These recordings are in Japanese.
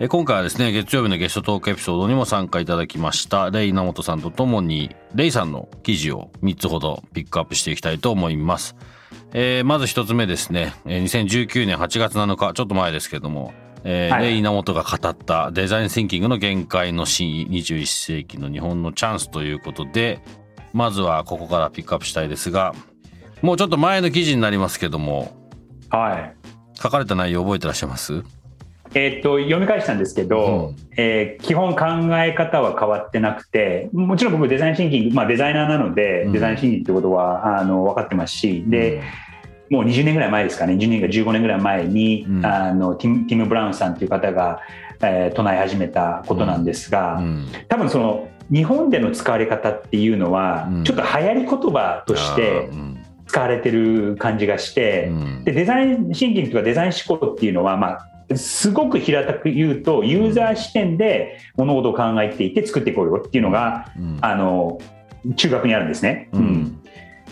今回はですね、月曜日のゲストトークエピソードにも参加いただきました、レイナモトさんとともに、レイさんの記事を3つほどピックアップしていきたいと思います。えー、まず1つ目ですね、2019年8月7日、ちょっと前ですけども、えーはい、レイナモトが語ったデザインシンキングの限界の真意、21世紀の日本のチャンスということで、まずはここからピックアップしたいですが、もうちょっと前の記事になりますけども、はい。書かれた内容覚えてらっしゃいます？えー、っと読み返したんですけど、うん、えー、基本考え方は変わってなくてもちろん僕デザインシンキング、まあ、デザイナーなので、うん、デザインシンキングってことはあの分かってますしで、もう20年ぐらい前ですかね10年か15年ぐらい前に、うん、あのティムティム・ブラウンさんという方が、えー、唱え始めたことなんですが、多分その日本での使われ方っていうのは、ちょっと流行り言葉として、使われてる感じがして、でデザインシンキングとかデザイン思考っていうのは、まあ、すごく平たく言うとユーザー視点で物事を考えていて作っていこうよっていうのが、うん、あの中学にあるんですね。うん、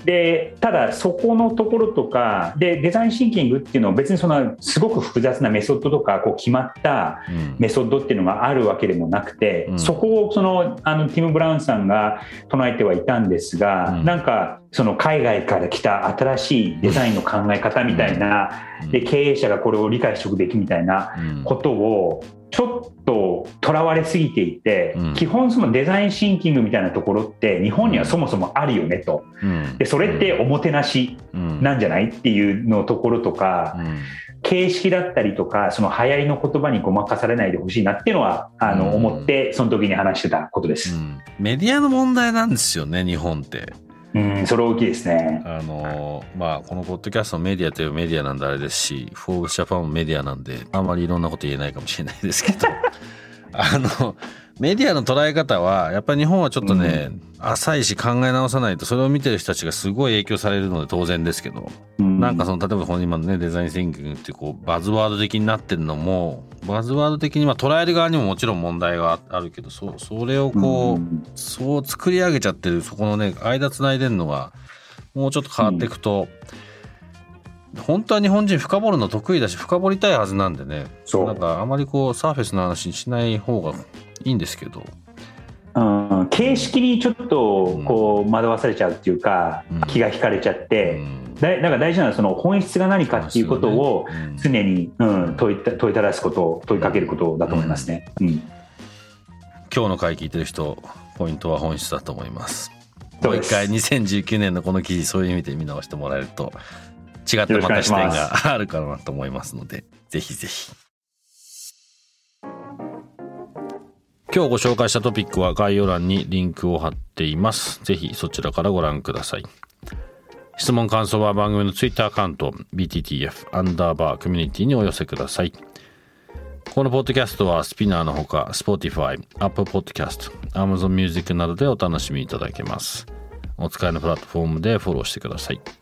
でただそこのところとかでデザインシンキングっていうのは別にそのすごく複雑なメソッドとかこう決まったメソッドっていうのがあるわけでもなくて、うん、そこをそのあのティム・ブラウンさんが唱えてはいたんですが、うん、なんかその海外から来た新しいデザインの考え方みたいな、で経営者がこれを理解しておくべきみたいなことをちょっととらわれすぎていて、うん、基本そのデザインシンキングみたいなところって日本にはそもそもあるよねと、うん、でそれっておもてなしなんじゃないっていうのところとか、うん、形式だったりとかその流行りの言葉にごまかされないでほしいなっていうのはあの思ってその時に話してたことです、メディアの問題なんですよね日本って。うん、それ大きいですね。あの、まあ、このポッドキャストのメディアというメディアなんであれですし、フォーブスジャパンもメディアなんで、あんまりいろんなこと言えないかもしれないですけど、あの、メディアの捉え方は、やっぱり日本はちょっとね、うん、浅いし考え直さないと、それを見てる人たちがすごい影響されるので当然ですけど、うん、なんかその、例えばこの今のね、デザインシンキングってこう、バズワード的になってるのも、バズワード的に、まあ捉える側にももちろん問題があるけど、そ、それをこう、うん、そう作り上げちゃってる、そこのね、間繋いでるのが、もうちょっと変わっていくと、本当は日本人深掘るの得意だし深掘りたいはずなんでね。なんかあまりこうサーフェスの話にしない方がいいんですけど。うん、形式にちょっとこう惑わされちゃうっていうか、うん、気が引かれちゃって、うん、だだから大事なのはその本質が何かっていうことを常に、うん、問い問いただすこと問いかけることだと思いますね、うん、今日の回聞いてる人ポイントは本質だと思います。もう一回2019年のこの記事そういう意味で見直してもらえると違ったまた視点があるかなと思いますのでぜひぜひ。今日ご紹介したトピックは概要欄にリンクを貼っています。ぜひそちらからご覧ください。質問感想は番組の Twitter アカウント BTTF アンダーバーコミュニティにお寄せください。このポッドキャストはスピナーのほか Spotify、Apple Podcast、Amazon Music などでお楽しみいただけます。お使いのプラットフォームでフォローしてください。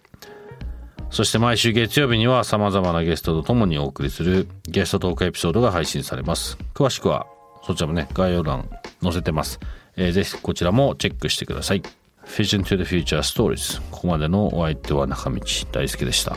そして毎週月曜日には様々なゲストと共にお送りするゲストトークエピソードが配信されます。詳しくはそちらもね、概要欄載せてます。えー、ぜひこちらもチェックしてください。Vision to the Future Stories。ここまでのお相手は中道大輔でした。